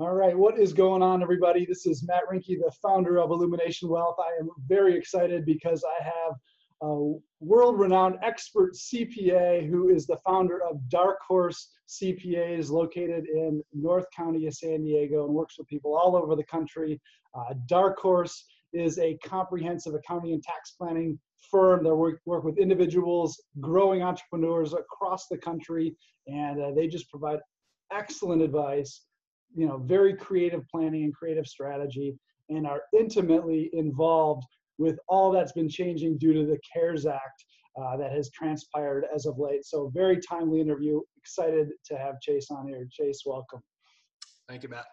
All right, what is going on, everybody? This is Matt Rinke, the founder of Illumination Wealth. I am very excited because I have a world-renowned expert CPA who is the founder of Dark Horse CPAs, located in North County of San Diego, and works with people all over the country. Uh, Dark Horse is a comprehensive accounting and tax planning firm that work, work with individuals, growing entrepreneurs across the country, and uh, they just provide excellent advice you know, very creative planning and creative strategy and are intimately involved with all that's been changing due to the CARES Act uh, that has transpired as of late. So very timely interview. Excited to have Chase on here. Chase, welcome. Thank you, Matt.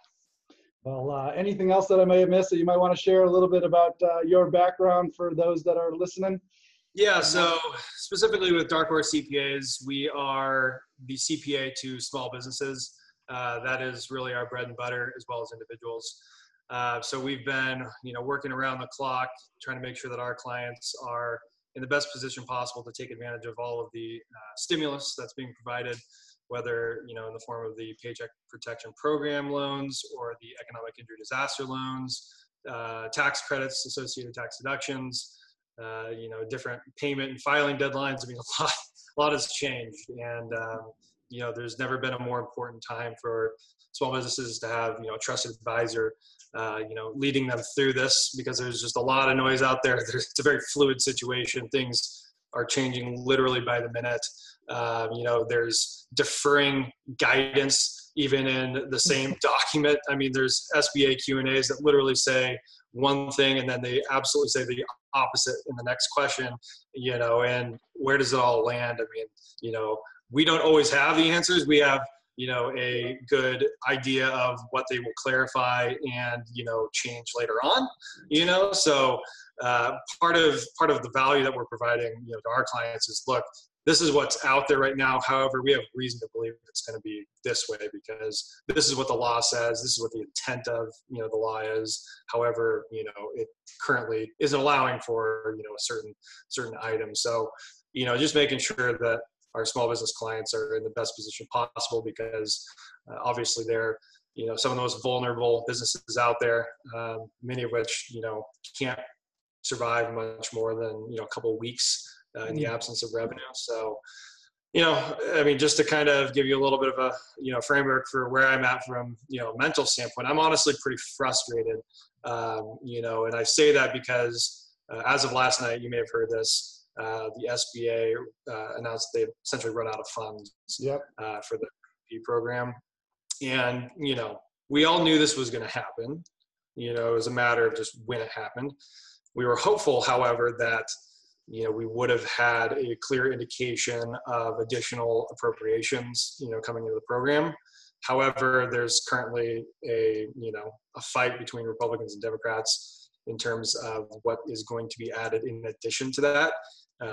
Well, uh, anything else that I may have missed that you might want to share a little bit about uh, your background for those that are listening? Yeah, so specifically with Dark Horse CPAs, we are the CPA to small businesses. Uh, that is really our bread and butter as well as individuals. Uh, so we've been, you know, working around the clock, trying to make sure that our clients are in the best position possible to take advantage of all of the uh, stimulus that's being provided, whether you know in the form of the Paycheck Protection Program loans or the Economic Injury Disaster loans, uh, tax credits, associated tax deductions, uh, you know, different payment and filing deadlines. I mean, a lot, a lot has changed, and um, you know, there's never been a more important time for small businesses to have, you know, a trusted advisor, uh, you know, leading them through this because there's just a lot of noise out there. There's, it's a very fluid situation. Things are changing literally by the minute. Um, you know, there's deferring guidance even in the same document. I mean, there's SBA Q and A's that literally say one thing and then they absolutely say the opposite in the next question. You know, and where does it all land? I mean, you know, we don't always have the answers. We have, you know, a good idea of what they will clarify and, you know, change later on, you know, so uh, part of part of the value that we're providing, you know, to our clients is look, this is what's out there right now. However, we have reason to believe it's going to be this way because this is what the law says. This is what the intent of you know the law is. However, you know it currently isn't allowing for you know a certain certain item. So you know just making sure that our small business clients are in the best position possible because uh, obviously they're you know some of the most vulnerable businesses out there um, many of which you know can't survive much more than you know a couple of weeks uh, in the mm. absence of revenue so you know i mean just to kind of give you a little bit of a you know framework for where i'm at from you know a mental standpoint i'm honestly pretty frustrated um, you know and i say that because uh, as of last night you may have heard this uh, the SBA uh, announced they've essentially run out of funds yep. uh, for the P program. And, you know, we all knew this was going to happen. You know, it was a matter of just when it happened. We were hopeful, however, that, you know, we would have had a clear indication of additional appropriations, you know, coming into the program. However, there's currently a, you know, a fight between Republicans and Democrats in terms of what is going to be added in addition to that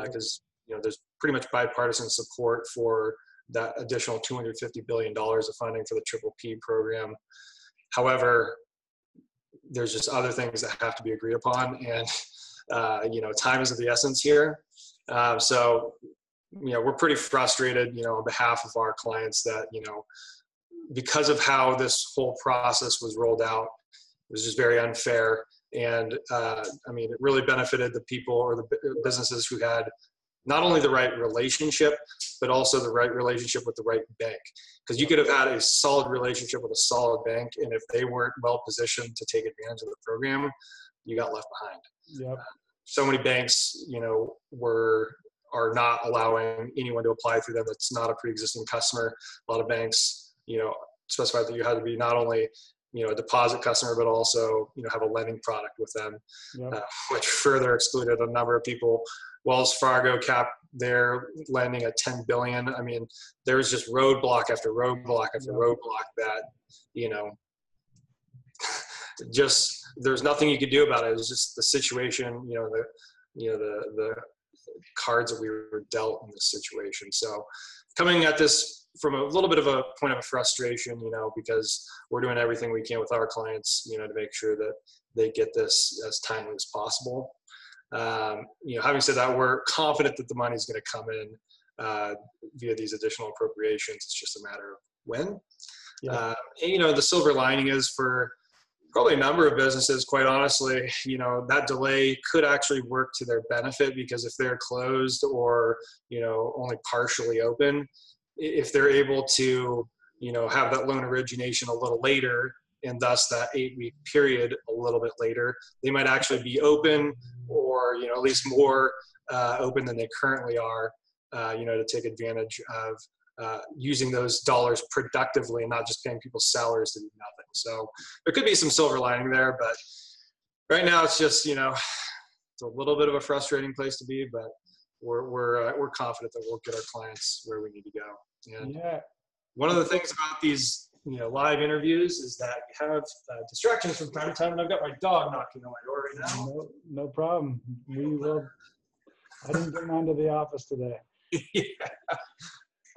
because uh, you know there's pretty much bipartisan support for that additional 250 billion dollars of funding for the triple P program. However, there's just other things that have to be agreed upon, and uh, you know time is of the essence here. Uh, so you know we're pretty frustrated, you know, on behalf of our clients that you know because of how this whole process was rolled out, it was just very unfair and uh, I mean, it really benefited the people or the businesses who had not only the right relationship, but also the right relationship with the right bank. Because you could have had a solid relationship with a solid bank, and if they weren't well positioned to take advantage of the program, you got left behind. Yep. Uh, so many banks, you know, were are not allowing anyone to apply through them that's not a pre-existing customer. A lot of banks, you know, specified that you had to be not only you know a deposit customer but also you know have a lending product with them yep. uh, which further excluded a number of people wells fargo capped their lending at 10 billion i mean there was just roadblock after roadblock after yep. roadblock that you know just there's nothing you could do about it it was just the situation you know the you know the the cards that we were dealt in this situation so coming at this from a little bit of a point of frustration, you know, because we're doing everything we can with our clients, you know, to make sure that they get this as timely as possible. Um, you know, having said that, we're confident that the money is going to come in uh, via these additional appropriations. It's just a matter of when. Yeah. Uh, and, you know, the silver lining is for probably a number of businesses, quite honestly, you know, that delay could actually work to their benefit because if they're closed or, you know, only partially open, if they're able to, you know, have that loan origination a little later and thus that eight week period a little bit later, they might actually be open or, you know, at least more uh, open than they currently are, uh, you know, to take advantage of uh, using those dollars productively and not just paying people's salaries to do nothing. So there could be some silver lining there, but right now it's just you know it's a little bit of a frustrating place to be, but we're we're uh, we're confident that we'll get our clients where we need to go. And yeah. one of the things about these you know live interviews is that you have uh, distractions from time to time, and I've got my dog knocking on my door right now. No, no problem. We will. I didn't get mine to the office today. yeah.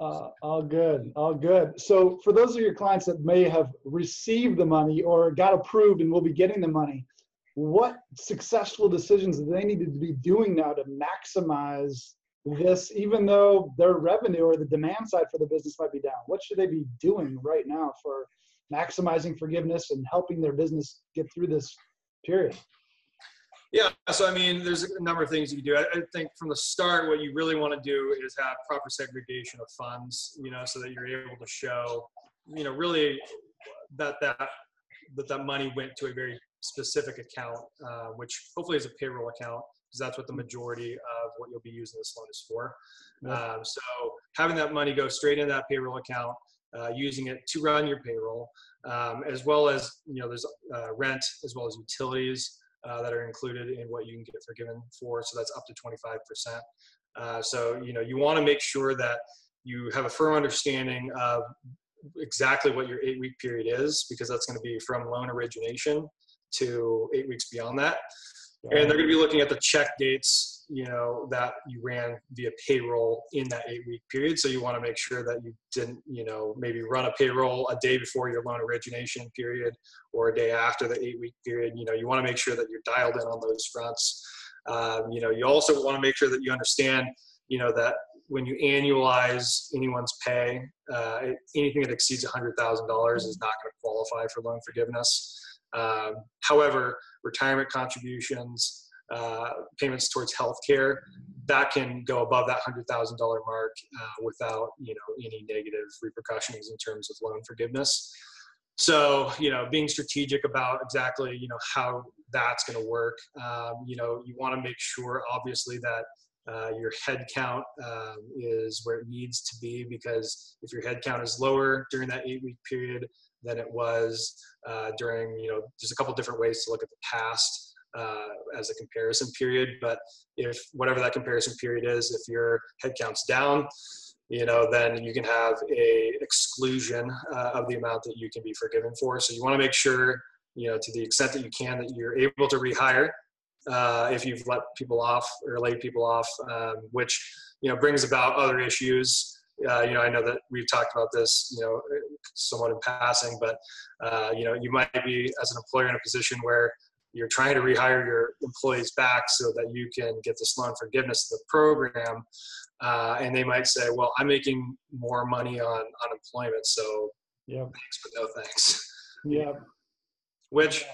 Uh, all good, all good. So for those of your clients that may have received the money or got approved and will be getting the money, what successful decisions they need to be doing now to maximize this, even though their revenue or the demand side for the business might be down? What should they be doing right now for maximizing forgiveness and helping their business get through this period? Yeah, so I mean, there's a number of things you can do. I, I, think from the start, what you really want to do is have proper segregation of funds, you know, so that you're able to show, you know, really that that that that money went to a very specific account, uh, which hopefully is a payroll account, because that's what the majority of what you'll be using this loan is for. Um, so having that money go straight into that payroll account, uh, using it to run your payroll, um, as well as you know, there's uh, rent as well as utilities uh, that are included in what you can get forgiven for. So that's up to 25%. Uh, so, you know, you want to make sure that you have a firm understanding of exactly what your eight week period is, because that's going to be from loan origination to eight weeks beyond that. And they're going to be looking at the check dates you know that you ran via payroll in that eight week period. So you want to make sure that you didn't you know maybe run a payroll a day before your loan origination period or a day after the eight week period. You know you want to make sure that you're dialed in on those fronts. Um, you know you also want to make sure that you understand you know that when you annualize anyone's pay uh, anything that exceeds $100000 is not going to qualify for loan forgiveness um, however retirement contributions uh, payments towards healthcare, that can go above that hundred thousand dollar mark uh, without you know any negative repercussions in terms of loan forgiveness. So you know, being strategic about exactly you know how that's going to work. Um, you know, you want to make sure obviously that uh, your head count um, is where it needs to be because if your head count is lower during that eight week period than it was uh, during you know there's a couple different ways to look at the past uh, as a comparison period. But if whatever that comparison period is, if your headcount's down, you know, then you can have a exclusion uh, of the amount that you can be forgiven for. So you want to make sure, you know, to the extent that you can, that you're able to rehire uh, if you've let people off or laid people off, um, which you know brings about other issues. Uh, you know, I know that we've talked about this, you know, somewhat in passing, but uh, you know, you might be as an employer in a position where you're trying to rehire your employees back so that you can get this loan forgiveness to the program. Uh, and they might say, well, I'm making more money on unemployment. So yeah, thanks, but no thanks. Yeah. Which,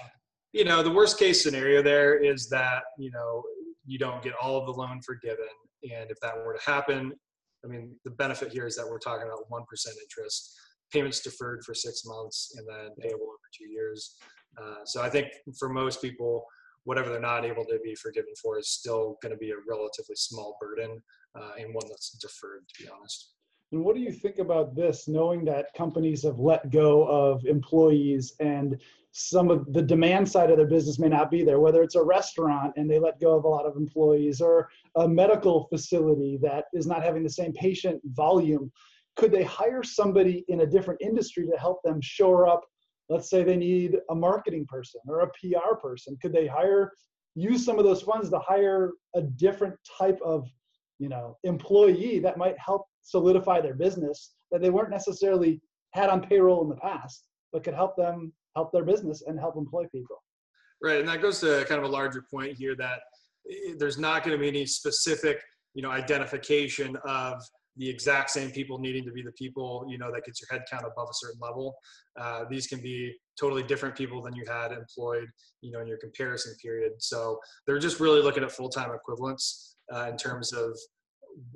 you know, the worst case scenario there is that, you know, you don't get all of the loan forgiven. And if that were to happen, I mean, the benefit here is that we're talking about 1% interest, payments deferred for six months, and then payable over two years. Uh, so I think for most people, whatever they're not able to be forgiven for is still going to be a relatively small burden uh, and one that's deferred, to be honest. And what do you think about this, knowing that companies have let go of employees and some of the demand side of their business may not be there, whether it's a restaurant and they let go of a lot of employees or a medical facility that is not having the same patient volume? Could they hire somebody in a different industry to help them shore up let's say they need a marketing person or a PR person. Could they hire, use some of those funds to hire a different type of, you know, employee that might help solidify their business that they weren't necessarily had on payroll in the past, but could help them help their business and help employ people. Right, and that goes to kind of a larger point here that there's not going to be any specific, you know, identification of the exact same people needing to be the people you know that gets your head count above a certain level. Uh, these can be totally different people than you had employed you know in your comparison period. So they're just really looking at full-time equivalents uh, in terms of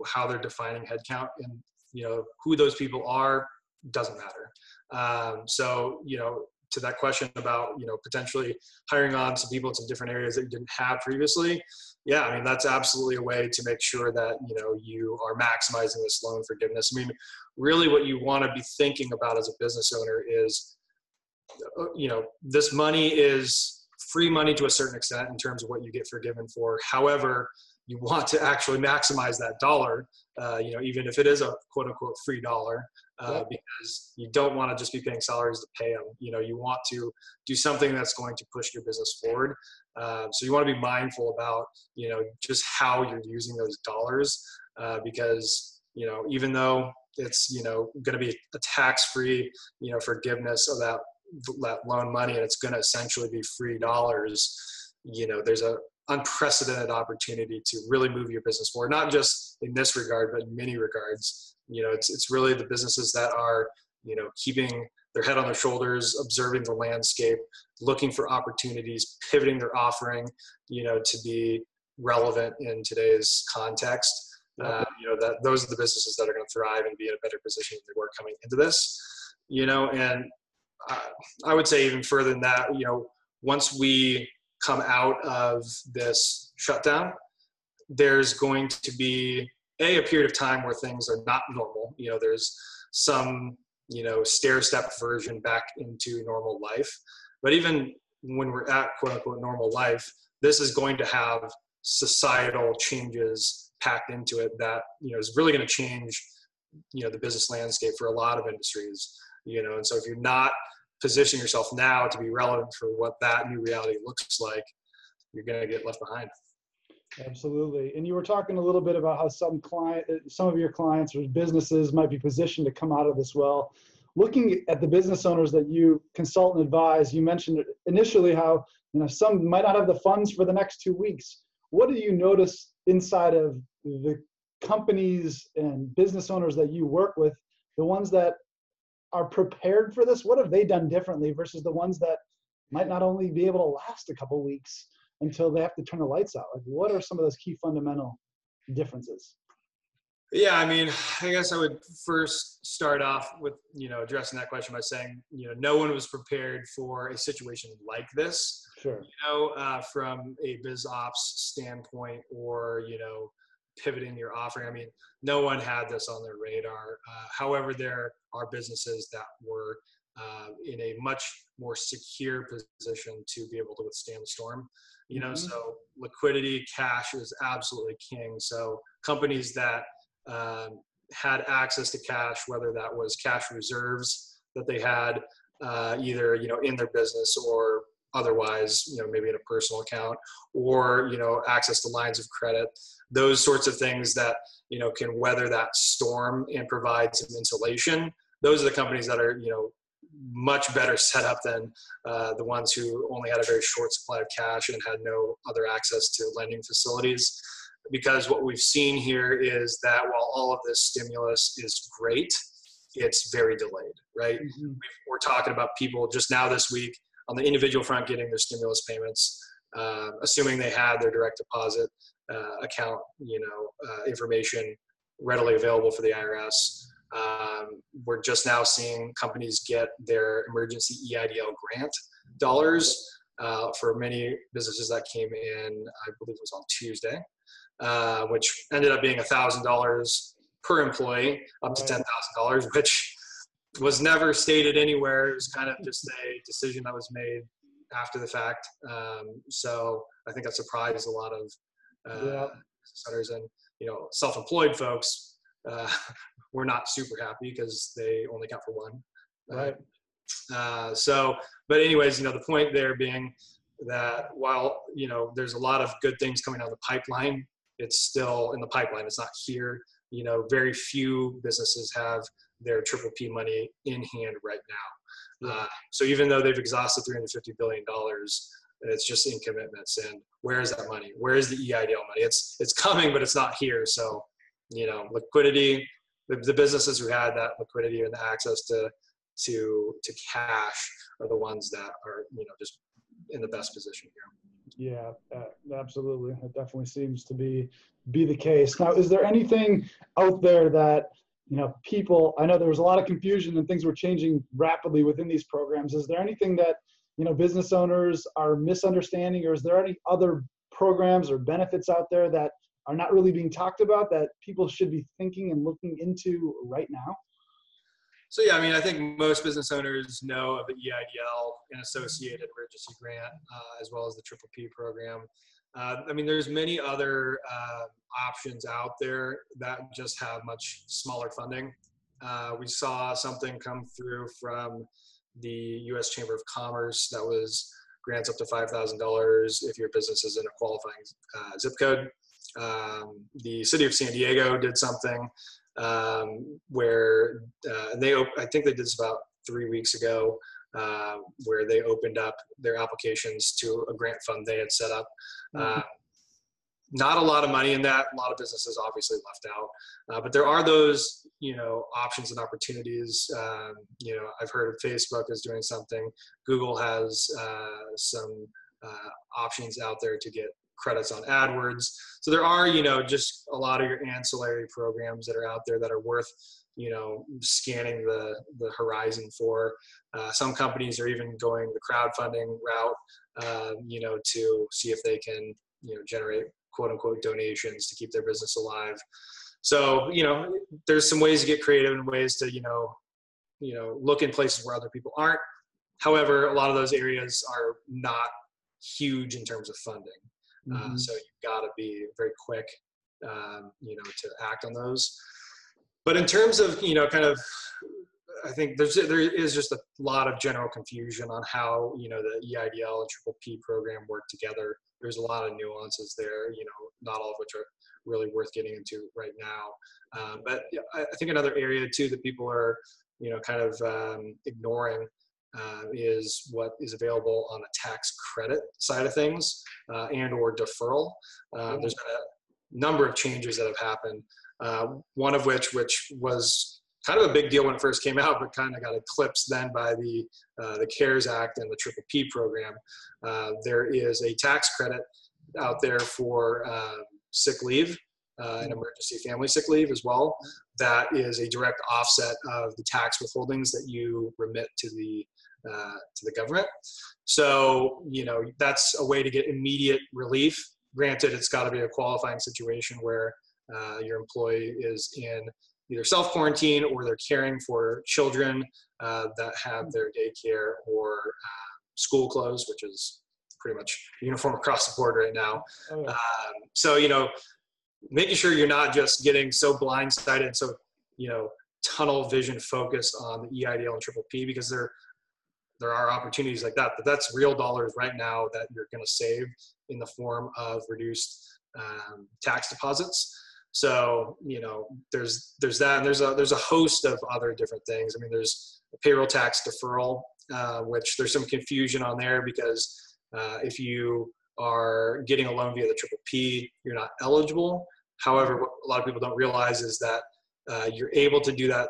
how they're defining headcount and you know who those people are doesn't matter. Um, so you know to that question about you know potentially hiring on some people in some different areas that you didn't have previously yeah i mean that's absolutely a way to make sure that you know you are maximizing this loan forgiveness. I mean really what you want to be thinking about as a business owner is uh, you know this money is free money to a certain extent in terms of what you get forgiven for. However you want to actually maximize that dollar uh, you know even if it is a quote unquote free dollar uh, because you don't want to just be paying salaries to pay them. You know, you want to do something that's going to push your business forward. Um, so you want to be mindful about, you know, just how you're using those dollars uh, because, you know, even though it's, you know, going to be a tax-free, you know, forgiveness of that, that loan money and it's going to essentially be free dollars, you know, there's a unprecedented opportunity to really move your business forward, not just in this regard, but in many regards. You know it's it's really the businesses that are you know keeping their head on their shoulders observing the landscape looking for opportunities pivoting their offering you know to be relevant in today's context. Uh, you know that those are the businesses that are going to thrive and be in a better position than they were coming into this you know and uh, i would say even further than that you know once we come out of this shutdown there's going to be a a period of time where things are not normal. You know, there's some you know stair step version back into normal life. But even when we're at quote unquote normal life, this is going to have societal changes packed into it that you know is really going to change you know the business landscape for a lot of industries you know and so if you're not positioning yourself now to be relevant for what that new reality looks like you're going to get left behind Absolutely. And you were talking a little bit about how some client, some of your clients or businesses might be positioned to come out of this well. Looking at the business owners that you consult and advise, you mentioned initially how you know some might not have the funds for the next two weeks. What do you notice inside of the companies and business owners that you work with, the ones that are prepared for this? What have they done differently versus the ones that might not only be able to last a couple weeks, until they have to turn the lights out? Like, what are some of those key fundamental differences? Yeah, I mean, I guess I would first start off with you know addressing that question by saying you know no one was prepared for a situation like this. Sure. You know, uh, from a biz ops standpoint, or you know, pivoting your offering. I mean, no one had this on their radar. Uh, however, there are businesses that were uh, in a much more secure position to be able to withstand the storm you know mm-hmm. so liquidity cash is absolutely king so companies that um, had access to cash whether that was cash reserves that they had uh, either you know in their business or otherwise you know maybe in a personal account or you know access to lines of credit those sorts of things that you know can weather that storm and provide some insulation those are the companies that are you know much better set up than uh, the ones who only had a very short supply of cash and had no other access to lending facilities. Because what we've seen here is that while all of this stimulus is great, it's very delayed, right? Mm-hmm. We're talking about people just now this week on the individual front getting their stimulus payments, uh, assuming they had their direct deposit uh, account, you know, uh, information readily available for the IRS. Um, we're just now seeing companies get their emergency EIDL grant dollars uh, for many businesses that came in, I believe it was on Tuesday, uh, which ended up being $1,000 per employee, up to $10,000, which was never stated anywhere. It was kind of just a decision that was made after the fact. Um, so I think that surprised a lot of uh, yeah. owners and you know self-employed folks uh, we're not super happy because they only count for one. Right. Uh, so, but anyways, you know, the point there being that while you know there's a lot of good things coming out of the pipeline, it's still in the pipeline. It's not here. You know, very few businesses have their triple P money in hand right now. Uh, so even though they've exhausted 350 billion dollars, it's just in commitments. And where is that money? Where is the EIDL money? It's it's coming, but it's not here. So you know, liquidity, the, the businesses who had that liquidity and the access to to to cash are the ones that are you know just in the best position here. Yeah, uh, absolutely. It definitely seems to be be the case. Now, is there anything out there that you know people? I know there was a lot of confusion and things were changing rapidly within these programs. Is there anything that you know business owners are misunderstanding, or is there any other programs or benefits out there that are not really being talked about that people should be thinking and looking into right now? So yeah, I mean, I think most business owners know of the EIDL and associated emergency grant, uh, as well as the Triple P program. Uh, I mean, there's many other uh, options out there that just have much smaller funding. Uh, we saw something come through from the U.S. Chamber of Commerce that was grants up to $5,000 if your business is in a qualifying uh, zip code. Um, the city of San Diego did something um, where uh, they, I think they did this about three weeks ago, uh, where they opened up their applications to a grant fund they had set up. Mm-hmm. Uh, not a lot of money in that. A lot of businesses obviously left out, uh, but there are those you know options and opportunities. Um, you know, I've heard Facebook is doing something. Google has uh, some uh, options out there to get credits on AdWords. So there are, you know, just a lot of your ancillary programs that are out there that are worth, you know, scanning the the horizon for. Uh, some companies are even going the crowdfunding route, uh, you know, to see if they can, you know, generate quote unquote donations to keep their business alive. So, you know, there's some ways to get creative and ways to, you know, you know, look in places where other people aren't. However, a lot of those areas are not huge in terms of funding. Uh, mm-hmm. Uh, so you've got to be very quick, um, you know, to act on those. But in terms of, you know, kind of, I think there's there is just a lot of general confusion on how you know the EIDL and Triple P program work together. There's a lot of nuances there, you know, not all of which are really worth getting into right now. Um, but I think another area too that people are, you know, kind of um, ignoring uh, is what is available on the tax credit side of things uh, and or deferral. Uh, there's been a number of changes that have happened. Uh, one of which, which was kind of a big deal when it first came out, but kind of got eclipsed then by the uh, the CARES Act and the Triple P program. Uh, there is a tax credit out there for um, sick leave uh, and emergency family sick leave as well. That is a direct offset of the tax withholdings that you remit to the uh, to the government. So, you know, that's a way to get immediate relief. Granted, it's got to be a qualifying situation where uh, your employee is in either self quarantine or they're caring for children uh, that have their daycare or uh, school closed, which is pretty much uniform across the board right now. Oh, um, so, you know, making sure you're not just getting so blindsided, so, you know, tunnel vision focused on the EIDL and Triple P because they're there are opportunities like that, but that's real dollars right now that you're going to save in the form of reduced um, tax deposits. So you know, there's there's that, and there's a there's a host of other different things. I mean, there's payroll tax deferral, uh, which there's some confusion on there because uh, if you are getting a loan via the triple P, you're not eligible. However, what a lot of people don't realize is that uh, you're able to do that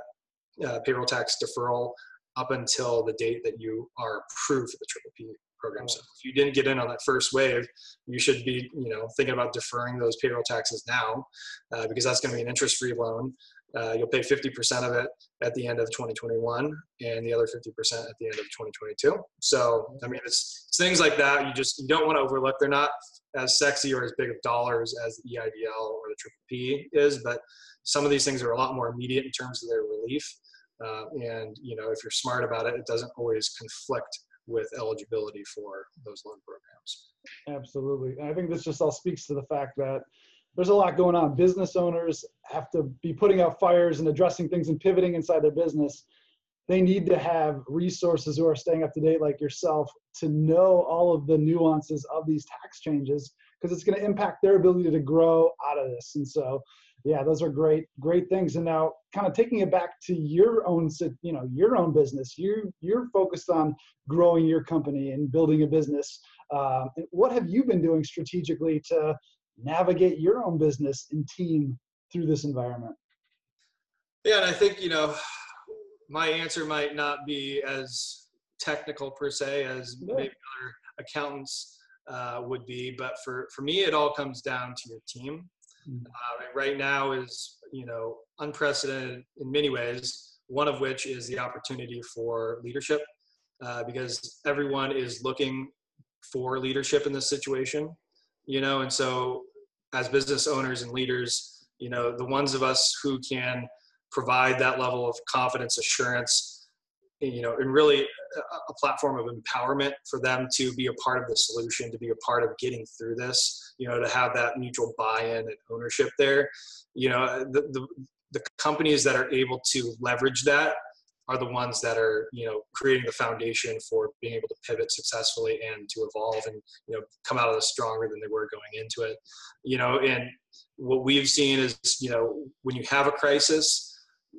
uh, payroll tax deferral up until the date that you are approved for the triple P program. So if you didn't get in on that first wave, you should be, you know, thinking about deferring those payroll taxes now, uh, because that's going to be an interest-free loan. Uh, you'll pay 50% of it at the end of 2021 and the other 50% at the end of 2022. So, I mean, it's, it's things like that you just you don't want to overlook. They're not as sexy or as big of dollars as the EIDL or the Triple P is, but some of these things are a lot more immediate in terms of their relief. Uh, and you know, if you're smart about it, it doesn't always conflict with eligibility for those loan programs. Absolutely. And I think this just all speaks to the fact that there's a lot going on. Business owners have to be putting out fires and addressing things and pivoting inside their business. They need to have resources who are staying up to date, like yourself, to know all of the nuances of these tax changes because it's going to impact their ability to grow out of this. And so, yeah, those are great, great things. And now, kind of taking it back to your own, you know, your own business. You you're focused on growing your company and building a business. Um, what have you been doing strategically to navigate your own business and team through this environment? Yeah, and I think you know, my answer might not be as technical per se as Yeah. maybe other accountants uh, would be, but for for me, it all comes down to your team. Uh, right now is you know unprecedented in many ways. One of which is the opportunity for leadership, uh, because everyone is looking for leadership in this situation. You know, and so as business owners and leaders, you know, the ones of us who can provide that level of confidence, assurance, you know, and really a, platform of empowerment for them to be a part of the solution, to be a part of getting through this, you know, to have that mutual buy-in and ownership there. You know, the, the, the companies that are able to leverage that are the ones that are, you know, creating the foundation for being able to pivot successfully and to evolve and, you know, come out of this stronger than they were going into it. You know, and what we've seen is, you know, when you have a crisis,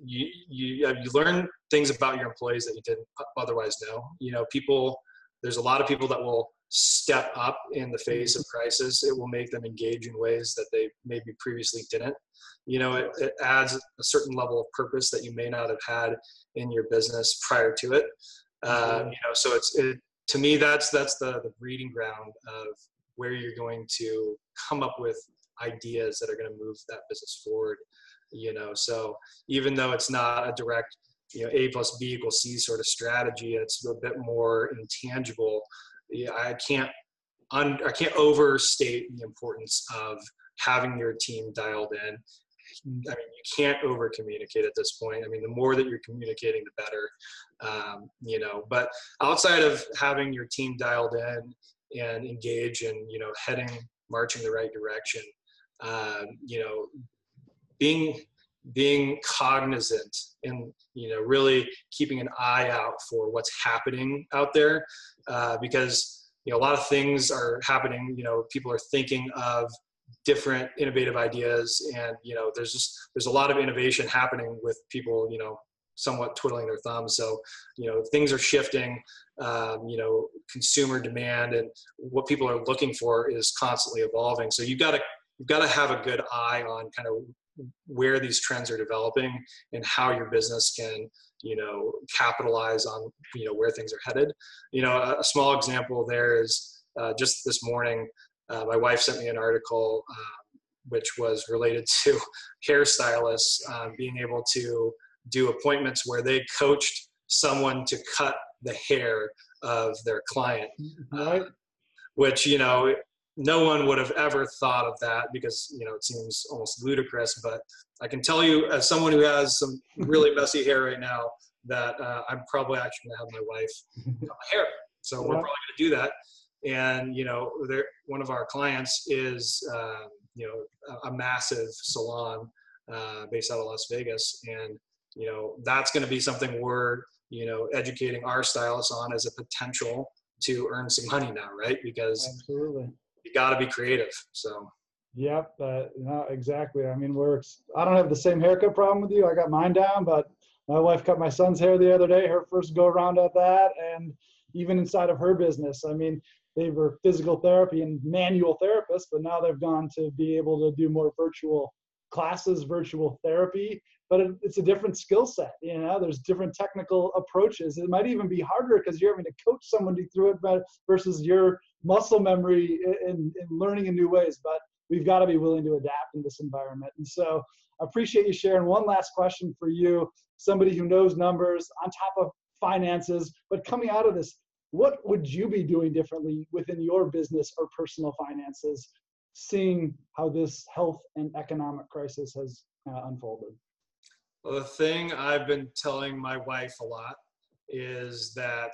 you you you learn things about your employees that you didn't otherwise know. You know, people. There's a lot of people that will step up in the face of crisis. It will make them engage in ways that they maybe previously didn't. You know, it, it adds a certain level of purpose that you may not have had in your business prior to it. Uh, you know, so it's it, to me that's that's the the breeding ground of where you're going to come up with ideas that are going to move that business forward you know so even though it's not a direct you know a plus b equals c sort of strategy it's a bit more intangible yeah, i can't un, i can't overstate the importance of having your team dialed in I mean, you can't over communicate at this point. I mean, the more that you're communicating, the better, um, you know. But outside of having your team dialed in and engage and, you know, heading, marching the right direction, um, you know, being being cognizant and you know really keeping an eye out for what's happening out there uh, because you know a lot of things are happening you know people are thinking of different innovative ideas and you know there's just there's a lot of innovation happening with people you know somewhat twiddling their thumbs. So you know things are shifting um, you know consumer demand and what people are looking for is constantly evolving. So you've got to you've got to have a good eye on kind of where these trends are developing and how your business can you know capitalize on you know where things are headed. You know a, a small example there is uh, just this morning uh, my wife sent me an article um, which was related to hairstylists um, being able to do appointments where they coached someone to cut the hair of their client. Uh, which you know no one would have ever thought of that because you know it seems almost ludicrous but i can tell you as someone who has some really messy hair right now that uh, i'm probably actually going to have my wife cut my hair. So we're probably going to do that. And you know there one of our clients is um, you know a, a massive salon uh, based out of las vegas. And you know that's going to be something we're you know educating our stylists on as a potential to earn some money now right? Because Absolutely. You got to be creative. So Yep, uh, no, exactly. I mean, we're, I don't have the same haircut problem with you. I got mine down, but my wife cut my son's hair the other day, her first go around at that. And even inside of her business, I mean, they were physical therapy and manual therapists, but now they've gone to be able to do more virtual classes, virtual therapy. But it, it's a different skill set. You know, there's different technical approaches. It might even be harder because you're having to coach somebody through it but- versus your muscle memory and, learning in new ways. But we've got to be willing to adapt in this environment. And so I appreciate you sharing. One last question for you, somebody who knows numbers on top of finances, but coming out of this, what would you be doing differently within your business or personal finances, seeing how this health and economic crisis has uh, unfolded? well, the thing I've been telling my wife a lot is that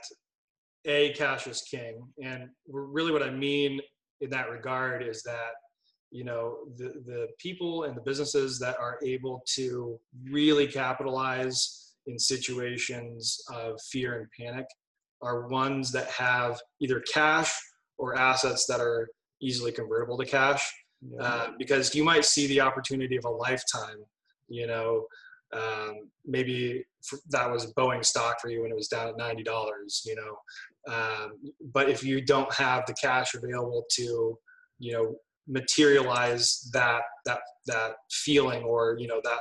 a cash is king, and really what I mean in that regard is that you know the the people and the businesses that are able to really capitalize in situations of fear and panic are ones that have either cash or assets that are easily convertible to cash Yeah. uh, because you might see the opportunity of a lifetime you know um, maybe that was boeing stock for you when it was down at $90 you know um, but if you don't have the cash available to you know materialize that that that feeling or you know that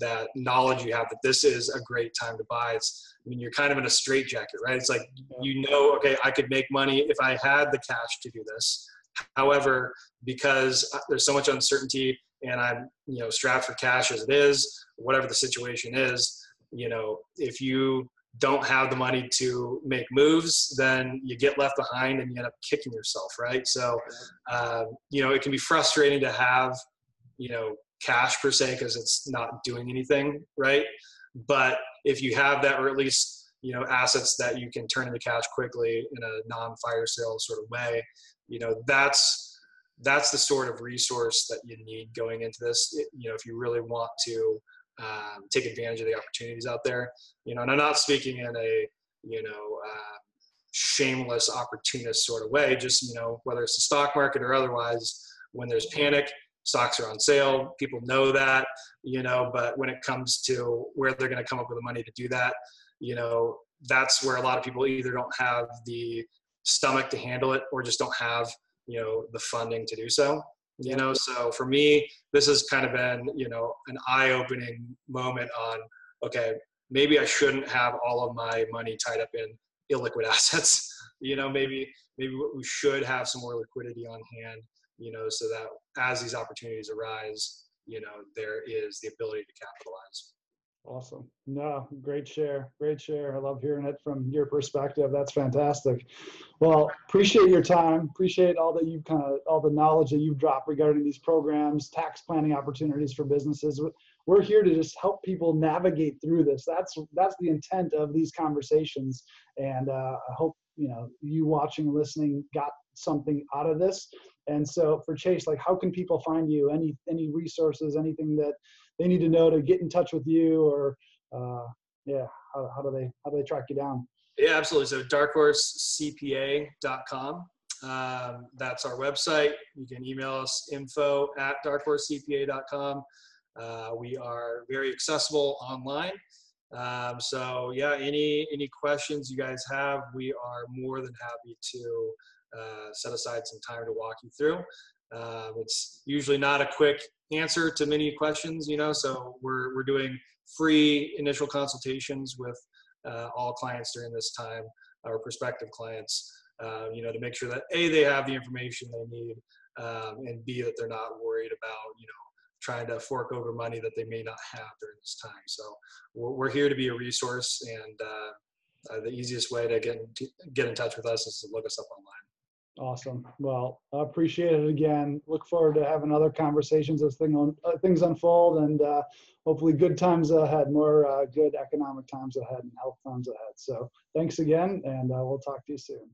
that knowledge you have that this is a great time to buy. It's, I mean, you're kind of in a straitjacket, right? It's like you know, okay, I could make money if I had the cash to do this. However, because uh, there's so much uncertainty and I'm, you know, strapped for cash as it is, whatever the situation is, you know, if you don't have the money to make moves, then you get left behind and you end up kicking yourself, right? So, uh, you know, it can be frustrating to have, you know, cash per se because it's not doing anything, right? But if you have that, or at least you know assets that you can turn into cash quickly in a non-fire sale sort of way, you know that's that's the sort of resource that you need going into this. You know, if you really want to um, take advantage of the opportunities out there, you know, and I'm not speaking in a you know uh, shameless opportunist sort of way. Just you know, whether it's the stock market or otherwise, when there's panic, stocks are on sale. People know that, you know, but when it comes to where they're going to come up with the money to do that, you know, that's where a lot of people either don't have the stomach to handle it or just don't have, you know, the funding to do so. You know, so for me, this has kind of been, you know, an eye opening moment on, okay, maybe I shouldn't have all of my money tied up in illiquid assets. You know, maybe maybe we should have some more liquidity on hand you know, so that as these opportunities arise, you know, there is the ability to capitalize. Awesome. No, great share. Great share. I love hearing it from your perspective. That's fantastic. Well, appreciate your time. Appreciate all that you've kind of all the knowledge that you've dropped regarding these programs, tax planning opportunities for businesses. We're here to just help people navigate through this. That's that's the intent of these conversations. And uh, I hope you know you watching, listening, got something out of this. And so for Chase, like how can people find you? Any any resources, anything that they need to know to get in touch with you or uh, yeah, how, how do they how do they track you down? Yeah, absolutely. So darkhorsecpa.com. Um, that's our website. You can email us info at darkhorsecpa.com. Uh, we are very accessible online. Um, so yeah, any any questions you guys have, we are more than happy to uh, set aside some time to walk you through. Um, it's usually not a quick answer to many questions, you know, so we're, we're doing free initial consultations with uh, all clients during this time, our prospective clients, uh, you know, to make sure that A, they have the information they need, um, and B, that they're not worried about, you know, trying to fork over money that they may not have during this time. So we're, we're here to be a resource, and uh, uh, the easiest way to get get in touch with us is to look us up online. Awesome. Well, I appreciate it again. Look forward to having other conversations as thing on, uh, things unfold and uh, hopefully good times ahead, more uh, good economic times ahead and health times ahead. So thanks again and uh, we'll talk to you soon.